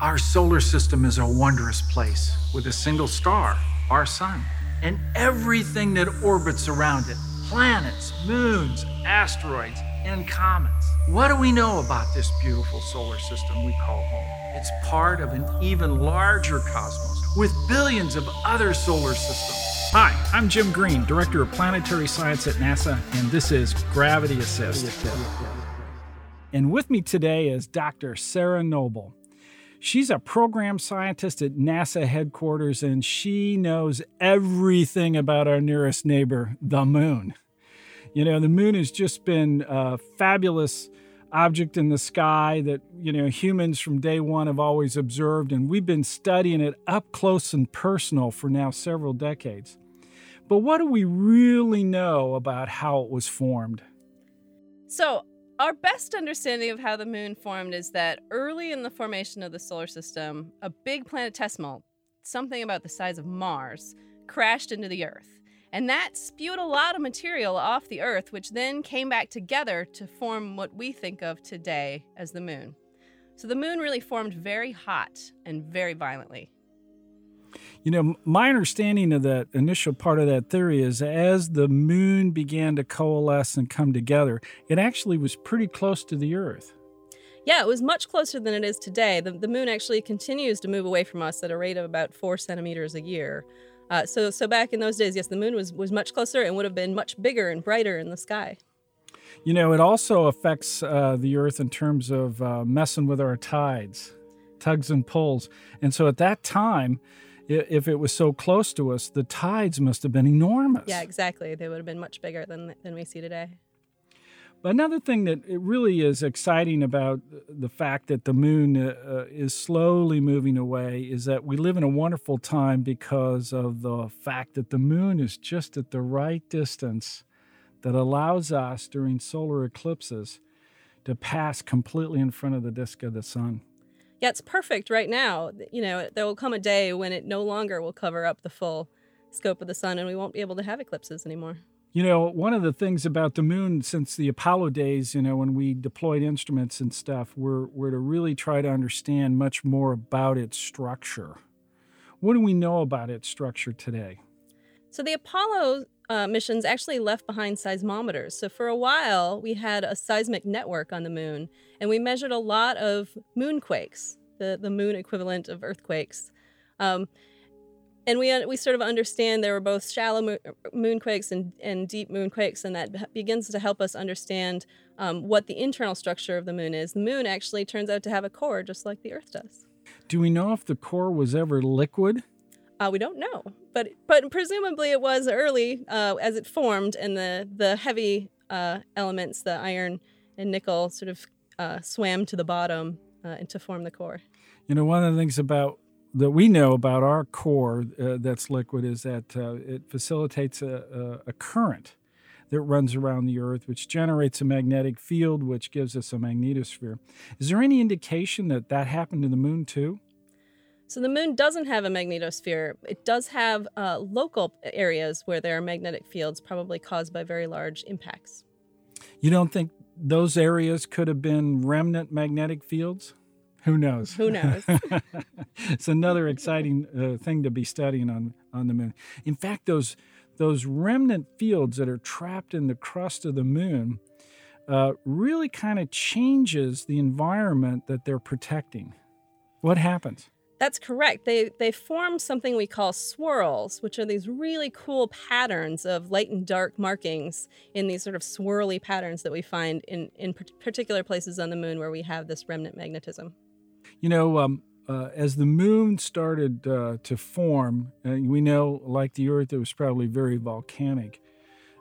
Our solar system is a wondrous place with a single star, our sun, and everything that orbits around it planets, moons, asteroids, and comets. What do we know about this beautiful solar system we call home? It's part of an even larger cosmos with billions of other solar systems. Hi, I'm Jim Green, Director of Planetary Science at NASA, and this is Gravity Assist. And with me today is Dr. Sarah Noble. She's a program scientist at NASA headquarters, and she knows everything about our nearest neighbor, the moon. You know, the moon has just been a fabulous object in the sky that, you know, humans from day one have always observed, and we've been studying it up close and personal for now several decades. But what do we really know about how it was formed? So, our best understanding of how the moon formed is that early in the formation of the solar system, a big planetesimal, something about the size of Mars, crashed into the Earth. And that spewed a lot of material off the Earth, which then came back together to form what we think of today as the moon. So the moon really formed very hot and very violently. You know, my understanding of that initial part of that theory is as the moon began to coalesce and come together, it actually was pretty close to the Earth. Yeah, it was much closer than it is today. The, the moon actually continues to move away from us at a rate of about four centimeters a year. Uh, so, so back in those days, yes, the moon was, was much closer and would have been much bigger and brighter in the sky. You know, it also affects uh, the Earth in terms of uh, messing with our tides, tugs and pulls. And so at that time, if it was so close to us, the tides must have been enormous. Yeah, exactly. They would have been much bigger than than we see today. But another thing that it really is exciting about the fact that the moon uh, uh, is slowly moving away is that we live in a wonderful time because of the fact that the moon is just at the right distance that allows us during solar eclipses to pass completely in front of the disk of the sun yeah, it's perfect right now. You know, there will come a day when it no longer will cover up the full scope of the sun and we won't be able to have eclipses anymore. You know, one of the things about the moon since the Apollo days, you know, when we deployed instruments and stuff, were, were to really try to understand much more about its structure. What do we know about its structure today? So the Apollo uh, missions actually left behind seismometers. So for a while, we had a seismic network on the moon, and we measured a lot of moonquakes, the, the moon equivalent of earthquakes. Um, and we, uh, we sort of understand there were both shallow mo- moonquakes and, and deep moonquakes, and that begins to help us understand um, what the internal structure of the moon is. The moon actually turns out to have a core just like the Earth does. Do we know if the core was ever liquid? Uh, we don't know, but but presumably it was early uh, as it formed, and the the heavy uh, elements, the iron and nickel, sort of uh, swam to the bottom uh, to form the core. You know, one of the things about that we know about our core uh, that's liquid is that it facilitates a, a, a current that runs around the Earth, which generates a magnetic field, which gives us a magnetosphere. Is there any indication that that happened to the moon too? So the moon doesn't have a magnetosphere. It does have uh, local areas where there are magnetic fields, probably caused by very large impacts. You don't think those areas could have been remnant magnetic fields? Who knows? Who knows? it's another exciting uh, thing to be studying on, on the moon. In fact, those those remnant fields that are trapped in the crust of the moon uh, really kind of changes the environment that they're protecting. What happens? That's correct. They they form something we call swirls, which are these really cool patterns of light and dark markings in these sort of swirly patterns that we find in in particular places on the moon where we have this remnant magnetism. You know, um, uh, as the moon started uh, to form, uh, we know, like the Earth, it was probably very volcanic.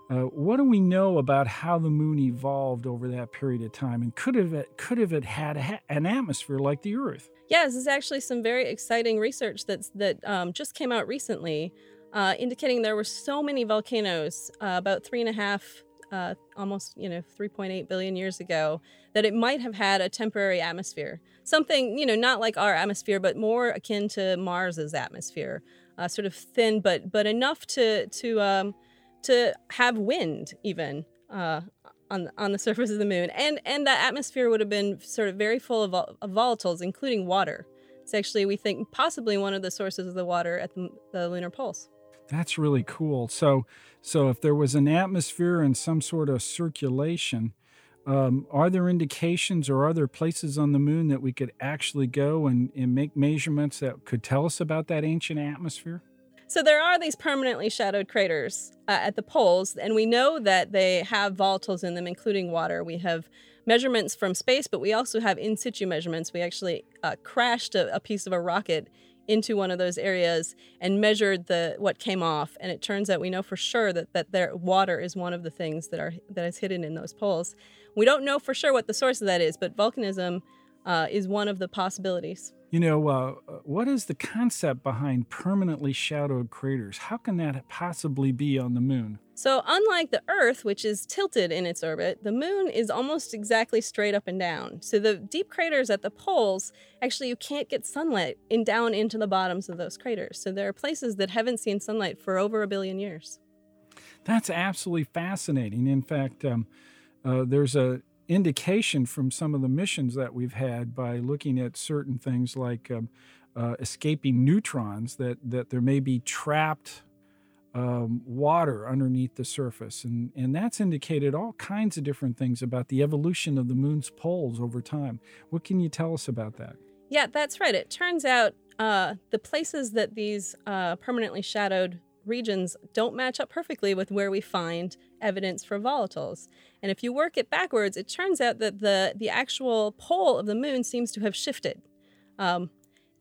Uh, what do we know about how the moon evolved over that period of time, and could have it, could have it had a, an atmosphere like the Earth? Yeah, this is actually some very exciting research that's that um, just came out recently, uh, indicating there were so many volcanoes uh, about three and a half, uh, almost you know, 3.8 billion years ago, that it might have had a temporary atmosphere, something you know, not like our atmosphere, but more akin to Mars's atmosphere, uh, sort of thin, but but enough to to um, to have wind even uh, on on the surface of the moon, and and that atmosphere would have been sort of very full of, of volatiles, including water. It's actually, we think, possibly one of the sources of the water at the, the lunar poles. That's really cool. So, so if there was an atmosphere and some sort of circulation, um, are there indications or are there places on the moon that we could actually go and, and make measurements that could tell us about that ancient atmosphere? So there are these permanently shadowed craters uh, at the poles, and we know that they have volatiles in them, including water. We have measurements from space, but we also have in situ measurements. We actually uh, crashed a, a piece of a rocket into one of those areas and measured the what came off and it turns out we know for sure that that their water is one of the things that are that is hidden in those poles we don't know for sure what the source of that is but volcanism uh, is one of the possibilities you know, uh, what is the concept behind permanently shadowed craters? How can that possibly be on the moon? So, unlike the Earth, which is tilted in its orbit, the moon is almost exactly straight up and down. So, the deep craters at the poles, actually, you can't get sunlight in down into the bottoms of those craters. So, there are places that haven't seen sunlight for over a billion years. That's absolutely fascinating. In fact, um, uh, there's a indication from some of the missions that we've had by looking at certain things like um, uh, escaping neutrons that, that there may be trapped um, water underneath the surface. And, and that's indicated all kinds of different things about the evolution of the moon's poles over time. What can you tell us about that? Yeah, that's right. It turns out uh, the places that these uh, permanently shadowed regions don't match up perfectly with where we find evidence for volatiles. And if you work it backwards, it turns out that the, the actual pole of the moon seems to have shifted. Um,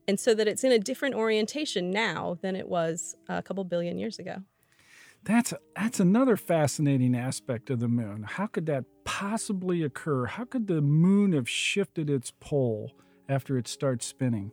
and so that it's in a different orientation now than it was a couple billion years ago. That's that's another fascinating aspect of the moon. How could that possibly occur? How could the moon have shifted its pole after it starts spinning?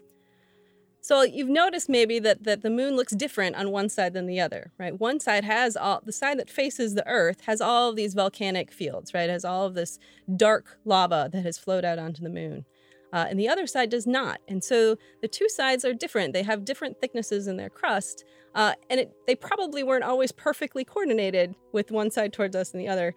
So you've noticed maybe that, that the moon looks different on one side than the other, right? One side has all the side that faces the Earth has all of these volcanic fields, right? It has all of this dark lava that has flowed out onto the moon. Uh, and the other side does not. And so the two sides are different. They have different thicknesses in their crust. Uh, and it, they probably weren't always perfectly coordinated with one side towards us and the other.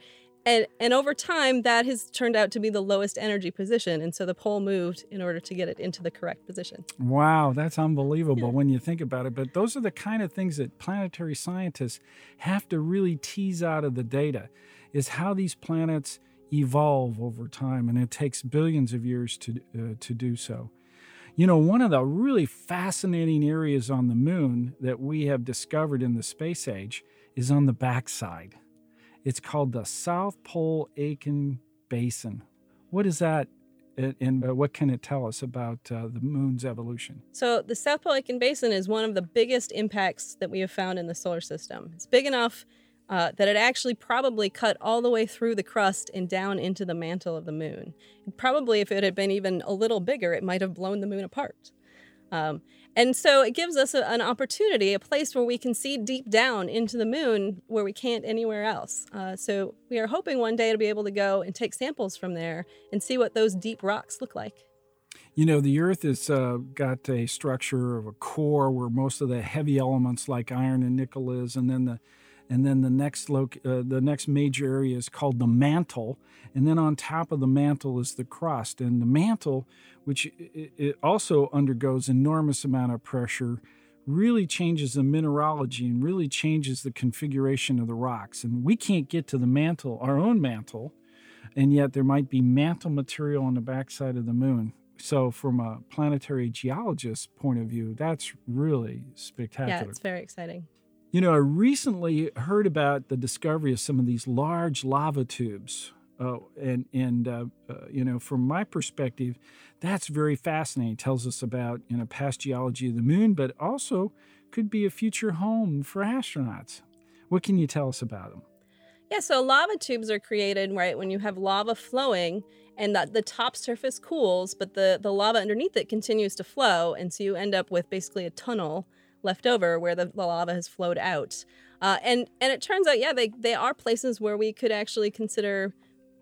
And, and over time, that has turned out to be the lowest energy position. And so the pole moved in order to get it into the correct position. Wow, that's unbelievable yeah. when you think about it. But those are the kind of things that planetary scientists have to really tease out of the data is how these planets evolve over time. And it takes billions of years to, uh, to do so. You know, one of the really fascinating areas on the moon that we have discovered in the space age is on the backside. It's called the South Pole Aitken Basin. What is that and uh, what can it tell us about uh, the moon's evolution? So, the South Pole Aitken Basin is one of the biggest impacts that we have found in the solar system. It's big enough uh, that it actually probably cut all the way through the crust and down into the mantle of the moon. Probably, if it had been even a little bigger, it might have blown the moon apart. Um, and so it gives us a, an opportunity, a place where we can see deep down into the moon where we can't anywhere else. Uh, so we are hoping one day to be able to go and take samples from there and see what those deep rocks look like. You know, the Earth has uh, got a structure of a core where most of the heavy elements like iron and nickel is, and then the and then the next lo- uh, the next major area is called the mantle, and then on top of the mantle is the crust. And the mantle, which it, also undergoes enormous amount of pressure, really changes the mineralogy and really changes the configuration of the rocks. And we can't get to the mantle, our own mantle, and yet there might be mantle material on the backside of the moon. So, from a planetary geologist point of view, that's really spectacular. Yeah, it's very exciting. You know, I recently heard about the discovery of some of these large lava tubes. Uh, and and uh, uh, you know, from my perspective, that's very fascinating. It tells us about you know past geology of the moon, but also could be a future home for astronauts. What can you tell us about them? Yeah, so lava tubes are created right when you have lava flowing and that the top surface cools, but the the lava underneath it continues to flow, and so you end up with basically a tunnel left over where the, the lava has flowed out. Uh, and and it turns out, yeah, they they are places where we could actually consider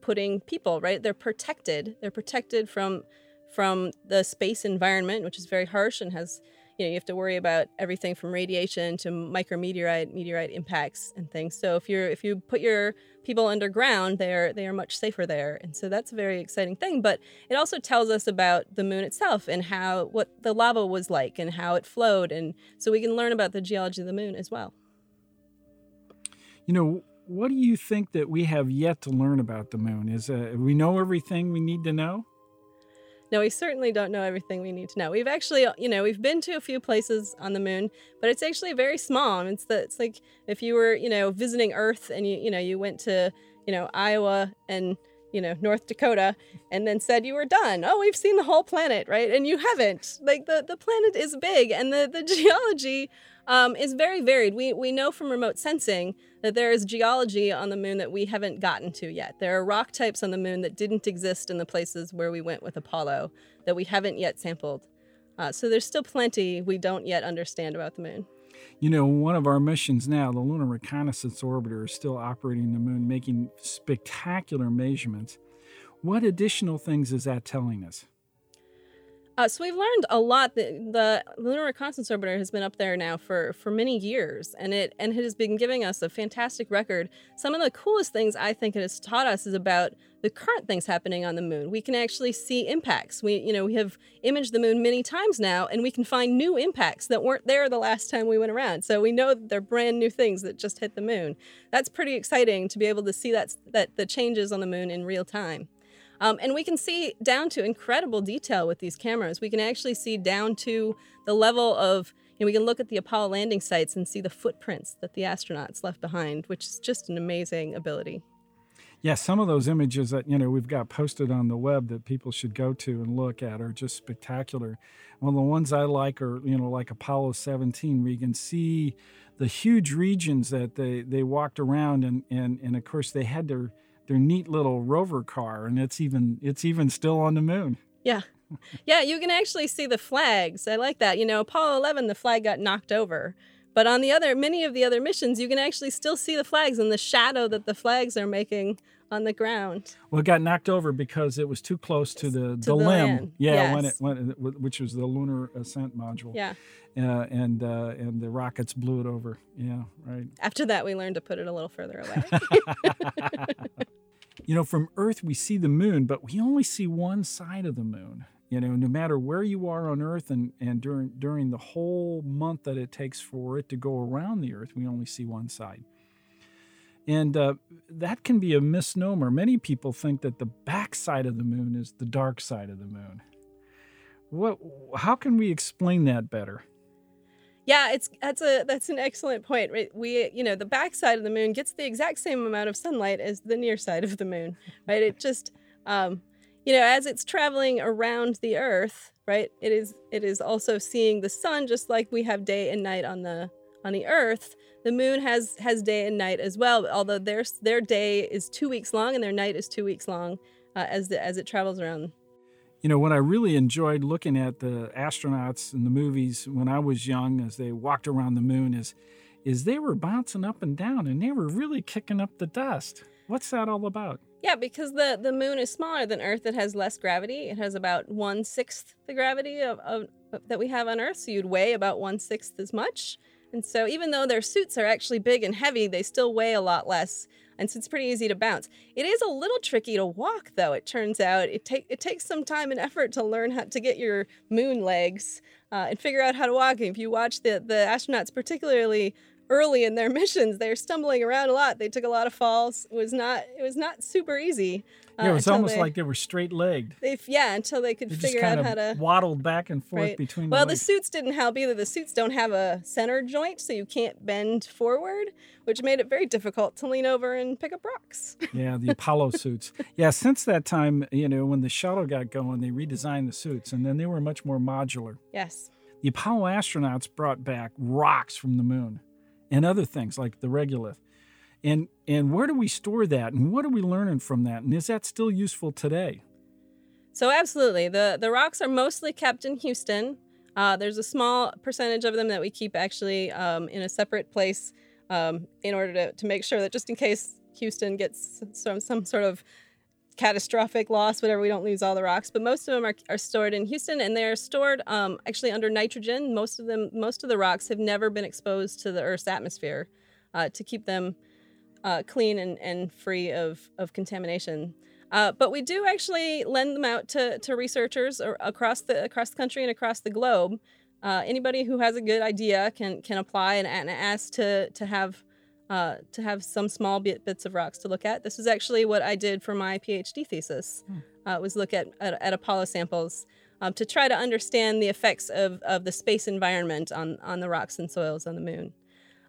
putting people. Right, they're protected. They're protected from from the space environment, which is very harsh and has you know you have to worry about everything from radiation to micrometeorite meteorite impacts and things. So if you're if you put your people underground they're they are much safer there. And so that's a very exciting thing. But it also tells us about the moon itself and how what the lava was like and how it flowed. And so we can learn about the geology of the moon as well. You know what do you think that we have yet to learn about the moon is uh, we know everything we need to know no, we certainly don't know everything we need to know. We've actually, you know, we've been to a few places on the moon, but it's actually very small. It's the, it's like if you were, you know, visiting Earth and you, you know, you went to, you know, Iowa and you know North Dakota and then said you were done. Oh, we've seen the whole planet, right? And you haven't. Like the the planet is big, and the the geology um, is very varied. We, we know from remote sensing that there is geology on the moon that we haven't gotten to yet. There are rock types on the moon that didn't exist in the places where we went with Apollo that we haven't yet sampled. Uh, so there's still plenty we don't yet understand about the moon. You know, one of our missions now, the Lunar Reconnaissance Orbiter, is still operating the moon, making spectacular measurements. What additional things is that telling us? Uh, so we've learned a lot. The, the Lunar Reconnaissance Orbiter has been up there now for, for many years, and it and it has been giving us a fantastic record. Some of the coolest things I think it has taught us is about the current things happening on the moon. We can actually see impacts. We you know we have imaged the moon many times now, and we can find new impacts that weren't there the last time we went around. So we know they're brand new things that just hit the moon. That's pretty exciting to be able to see that that the changes on the moon in real time. Um, and we can see down to incredible detail with these cameras. We can actually see down to the level of, you know, we can look at the Apollo landing sites and see the footprints that the astronauts left behind, which is just an amazing ability. Yeah, some of those images that you know we've got posted on the web that people should go to and look at are just spectacular. One of the ones I like are you know like Apollo 17, where you can see the huge regions that they they walked around and and and of course they had their their neat little rover car, and it's even it's even still on the moon. Yeah, yeah, you can actually see the flags. I like that. You know, Apollo 11, the flag got knocked over. But on the other, many of the other missions, you can actually still see the flags and the shadow that the flags are making on the ground. Well, it got knocked over because it was too close to the, to the, the limb. Yeah, yes. when it when which was the lunar ascent module. Yeah. Uh, and uh, and the rockets blew it over. Yeah, right. After that, we learned to put it a little further away. you know, from Earth we see the moon, but we only see one side of the moon. You know, no matter where you are on Earth and, and during during the whole month that it takes for it to go around the Earth, we only see one side. And uh, that can be a misnomer. Many people think that the back side of the moon is the dark side of the moon. What? How can we explain that better? Yeah, it's that's a that's an excellent point. Right? We you know the backside of the moon gets the exact same amount of sunlight as the near side of the moon, right? It just um, you know as it's traveling around the Earth, right? It is it is also seeing the sun just like we have day and night on the on the Earth. The moon has has day and night as well, although their their day is two weeks long and their night is two weeks long uh, as the, as it travels around you know, what I really enjoyed looking at the astronauts in the movies when I was young as they walked around the moon is is they were bouncing up and down and they were really kicking up the dust. What's that all about? Yeah, because the, the moon is smaller than Earth. It has less gravity. It has about one sixth the gravity of, of that we have on Earth. So you'd weigh about one sixth as much. And so even though their suits are actually big and heavy, they still weigh a lot less and so it's pretty easy to bounce. It is a little tricky to walk, though. It turns out it take it takes some time and effort to learn how to get your moon legs uh, and figure out how to walk. And if you watch the the astronauts, particularly early in their missions, they're stumbling around a lot. They took a lot of falls. It was not it was not super easy. Uh, yeah, it was almost they, like they were straight legged. Yeah, until they could they figure out how to waddled back and forth right. between. Well, the, the, suits didn't help either. The suits don't have a center joint, so you can't bend forward, which made it very difficult to lean over and pick up rocks. yeah, the Apollo suits. Yeah, since that time, you know, when the shuttle got going, they redesigned the suits, and then they were much more modular. Yes. The Apollo astronauts brought back rocks from the moon and other things like the regolith. And and where do we store that and what are we learning from that and is that still useful today? So absolutely. The the rocks are mostly kept in houston. Uh, there's a small percentage of them that we keep actually um, in a separate place um, in order to, to make sure that just in case houston gets some, some sort of catastrophic loss, whatever. We don't lose all the rocks, but most of them are, are stored in Houston, and they're stored um, actually under nitrogen. Most of them, most of the rocks have never been exposed to the Earth's atmosphere uh, to keep them uh, clean and, and free of, of contamination. Uh, but we do actually lend them out to, to researchers across the across the country and across the globe. Uh, anybody who has a good idea can can apply and, and ask to to have uh, to have some small bit, bits of rocks to look at. This is actually what I did for my PhD thesis. Hmm. Uh, was look at, at, at Apollo samples um, to try to understand the effects of, of the space environment on on the rocks and soils on the moon.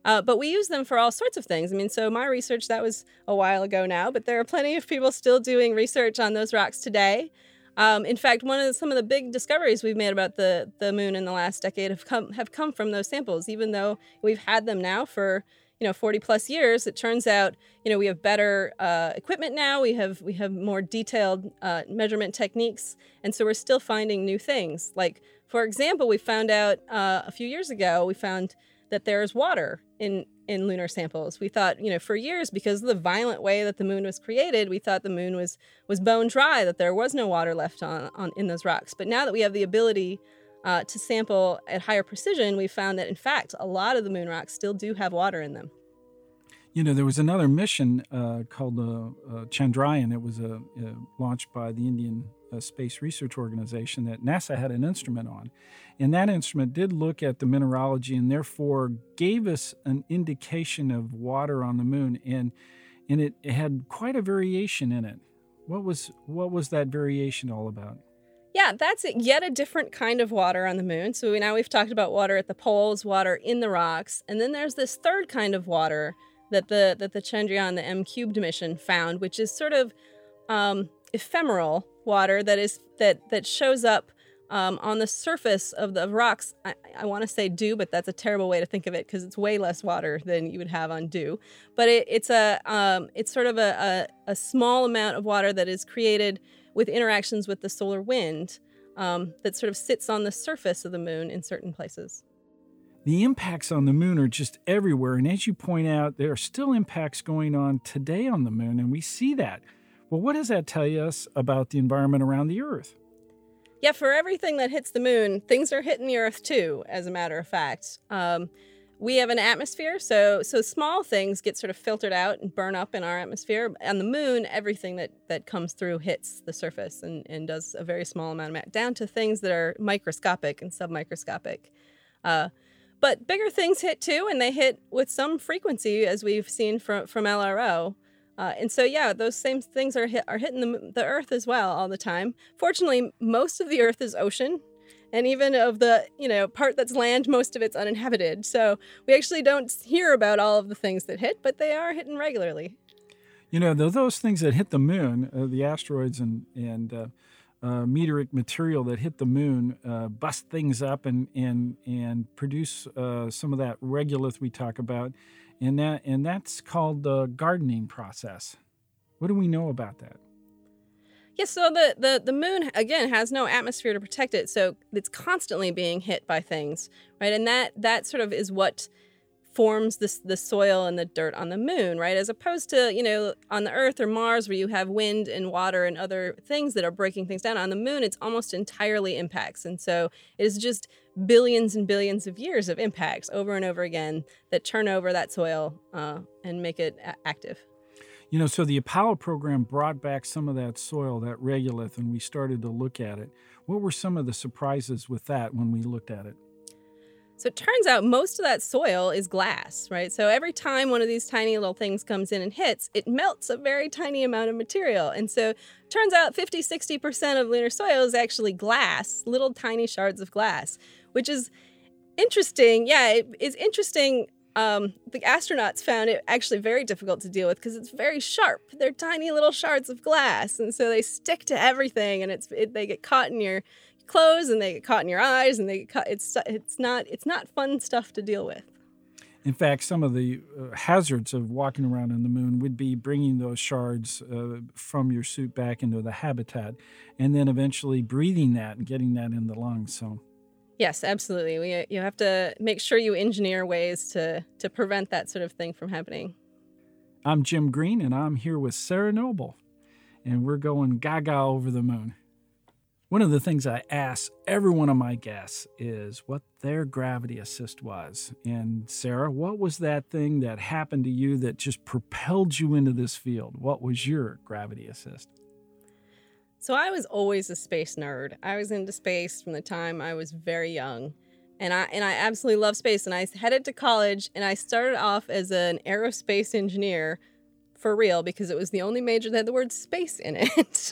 Uh, but we use them for all sorts of things. I mean, so my research, that was a while ago now, but there are plenty of people still doing research on those rocks today. Um, in fact, one of the, some of the big discoveries we've made about the, the moon in the last decade have come have come from those samples. Even though we've had them now for you know 40 plus years, it turns out you know we have better uh, equipment now. We have we have more detailed uh, measurement techniques, and so we're still finding new things. Like for example, we found out uh, a few years ago we found that there is water in in lunar samples. We thought, you know, for years because of the violent way that the moon was created, we thought the moon was was bone dry, that there was no water left on, on in those rocks. But now that we have the ability uh, to sample at higher precision, we found that in fact a lot of the moon rocks still do have water in them. You know, there was another mission uh, called uh, uh Chandrayaan. It was uh, uh, launched by the Indian Space Research Organization that NASA had an instrument on. And that instrument did look at the mineralogy and therefore gave us an indication of water on the moon. And, and it, it had quite a variation in it. What was, what was that variation all about? Yeah, that's yet a different kind of water on the moon. So now we've talked about water at the poles, water in the rocks, and then there's this third kind of water that the that the Chandrayaan, the M cubed mission, found, which is sort of um, ephemeral water that is that that shows up um, on the surface of the rocks. I, I want to say dew, but that's a terrible way to think of it because it's way less water than you would have on dew. But it, it's a um, it's sort of a, a, a, small amount of water that is created with interactions with the solar wind um, that sort of sits on the surface of the moon in certain places. The impacts on the moon are just everywhere, and as you point out, there are still impacts going on today on the moon, and we see that. Well, what does that tell us about the environment around the Earth? Yeah, for everything that hits the moon, things are hitting the Earth too. As a matter of fact, um, we have an atmosphere, so so small things get sort of filtered out and burn up in our atmosphere. On the moon, everything that that comes through hits the surface and, and does a very small amount of math, down to things that are microscopic and submicroscopic. Uh, but bigger things hit too, and they hit with some frequency, as we've seen from from LRO. Uh, and so, yeah, those same things are hit, are hitting the, the Earth as well all the time. Fortunately, most of the Earth is ocean, and even of the you know part that's land, most of it's uninhabited. So we actually don't hear about all of the things that hit, but they are hitting regularly. You know, those things that hit the moon, uh, the asteroids and and uh, uh, meteoric material that hit the moon, uh, bust things up and and and produce uh, some of that regolith we talk about and that and that's called the gardening process. What do we know about that? Yeah, so the, the, the moon again has no atmosphere to protect it, so it's constantly being hit by things, right? And that that sort of is what forms this the soil and the dirt on the moon, right? As opposed to, you know, on the earth or Mars where you have wind and water and other things that are breaking things down. On the moon, it's almost entirely impacts. And so it is just billions and billions of years of impacts over and over again that turn over that soil uh, and make it a- active. You know, so the Apollo program brought back some of that soil, that regolith, and we started to look at it. What were some of the surprises with that when we looked at it? So it turns out most of that soil is glass, right? So every time one of these tiny little things comes in and hits, it melts a very tiny amount of material. And so turns out 50, 60% of lunar soil is actually glass, little tiny shards of glass, which is interesting. Yeah, it is interesting. Um, the astronauts found it actually very difficult to deal with because it's very sharp. They're tiny little shards of glass, and so they stick to everything, and it's it, they get caught in your clothes and they get caught in your eyes and they get caught, it's it's not it's not fun stuff to deal with. In fact, some of the uh, hazards of walking around on the moon would be bringing those shards uh, from your suit back into the habitat, and then eventually breathing that and getting that in the lungs. So, yes, absolutely. We, uh, you have to make sure you engineer ways to to prevent that sort of thing from happening. I'm Jim Green, and I'm here with Sarah Noble. and we're going gaga over the moon. One of the things I ask every one of my guests is what their gravity assist was. And Sarah, what was that thing that happened to you that just propelled you into this field? What was your gravity assist? So I was always a space nerd. I was into space from the time I was very young. And I and I absolutely love space and I headed to college and I started off as an aerospace engineer for real because it was the only major that had the word space in it.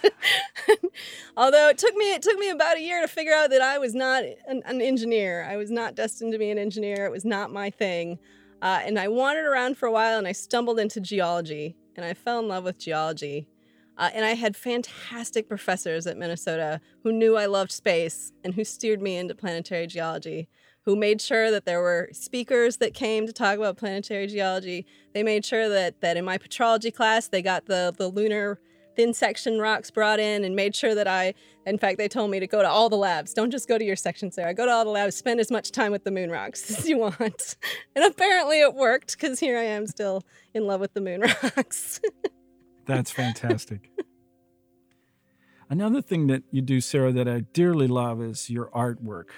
Although it took me it took me about a year to figure out that I was not an, an engineer. I was not destined to be an engineer. It was not my thing. Uh, and I wandered around for a while and I stumbled into geology and I fell in love with geology. Uh, and I had fantastic professors at Minnesota who knew I loved space and who steered me into planetary geology who made sure that there were speakers that came to talk about planetary geology. They made sure that that in my petrology class they got the the lunar thin section rocks brought in and made sure that I in fact they told me to go to all the labs. Don't just go to your section, Sarah. Go to all the labs, spend as much time with the moon rocks as you want. And apparently it worked because here I am still in love with the moon rocks. That's fantastic. Another thing that you do, Sarah, that I dearly love is your artwork.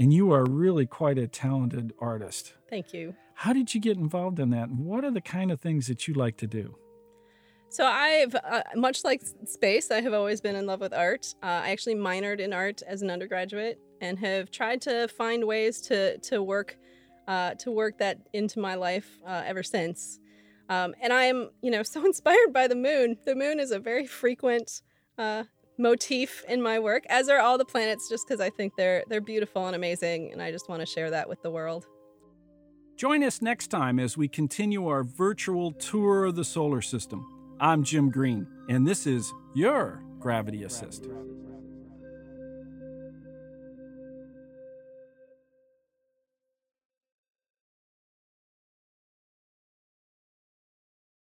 And you are really quite a talented artist. Thank you. How did you get involved in that? And what are the kind of things that you like to do? So I've, uh, much like space, I have always been in love with art. Uh, I actually minored in art as an undergraduate and have tried to find ways to to work uh, to work that into my life uh, ever since. Um, and I am, you know, so inspired by the moon. The moon is a very frequent uh, motif in my work, as are all the planets, just because I think they're they're beautiful and amazing, and I just want to share that with the world. Join us next time as we continue our virtual tour of the solar system. I'm Jim Green, and this is your Gravity Assist. Gravity.